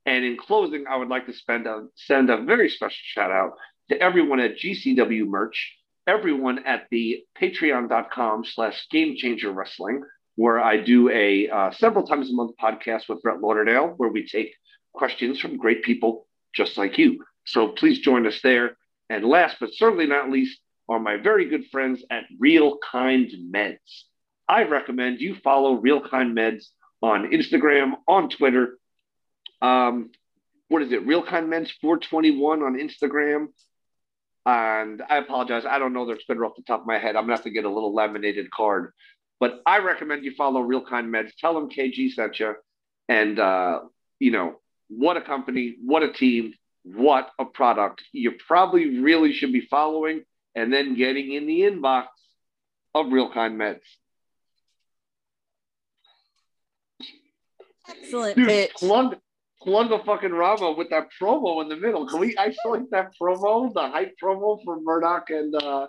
And in closing, I would like to spend a, send a very special shout out to everyone at GCW Merch, everyone at the patreon.com slash game changer wrestling, where I do a uh, several times a month podcast with Brett Lauderdale, where we take questions from great people just like you. So please join us there. And last but certainly not least, are my very good friends at Real Kind Meds. I recommend you follow Real Kind Meds on Instagram, on Twitter. Um, what is it? Real Kind Meds 421 on Instagram. And I apologize, I don't know their Twitter off the top of my head. I'm gonna have to get a little laminated card. But I recommend you follow Real Kind Meds. Tell them KG sent you. And uh, you know, what a company, what a team, what a product. You probably really should be following and then getting in the inbox of Real Kind Meds. Excellent Dude, plug, plug a fucking Rama with that promo in the middle. Can we isolate that promo, the hype promo for Murdoch and uh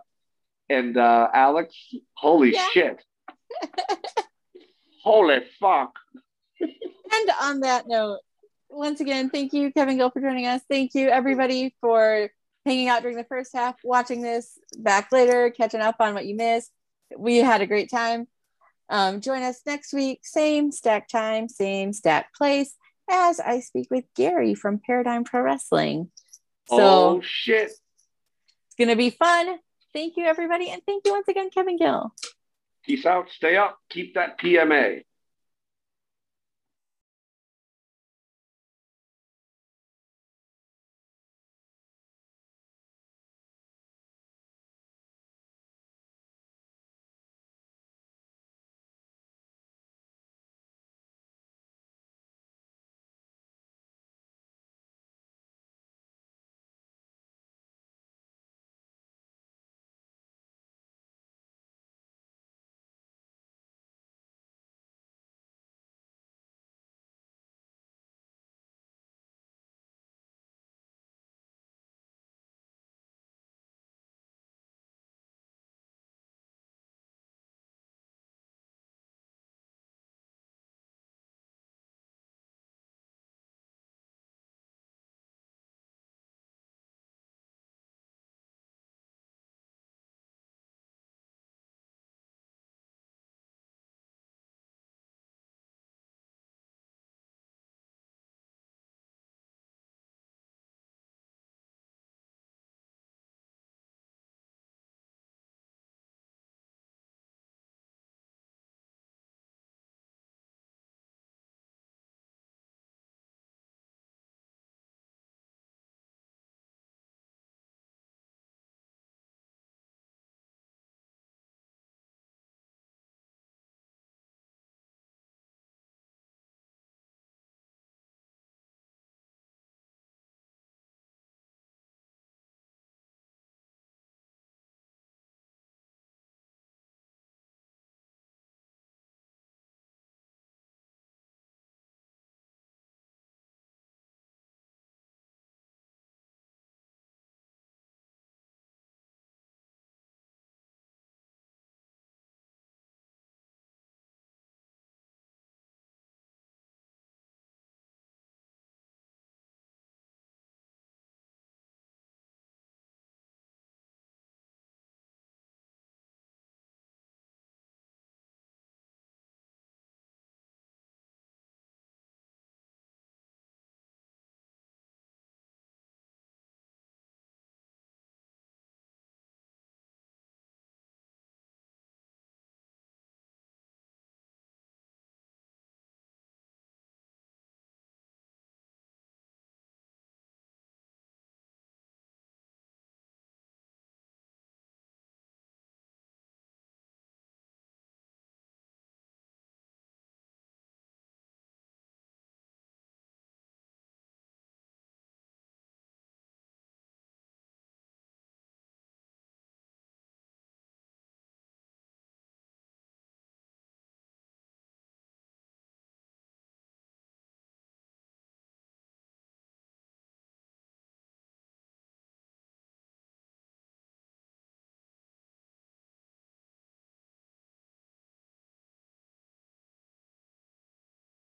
and uh Alex? Holy Yeah. shit. Holy fuck. And on that note, once again, thank you, Kevin Gill, for joining us. Thank you, everybody, for hanging out during the first half, watching this back later, catching up on what you missed. We had a great time. Um, join us next week, same stack time, same stack place, as I speak with Gary from Paradigm Pro Wrestling. So oh shit. it's going to be fun. Thank you, everybody. And thank you once again, Kevin Gill. Peace out. Stay up. Keep that PMA.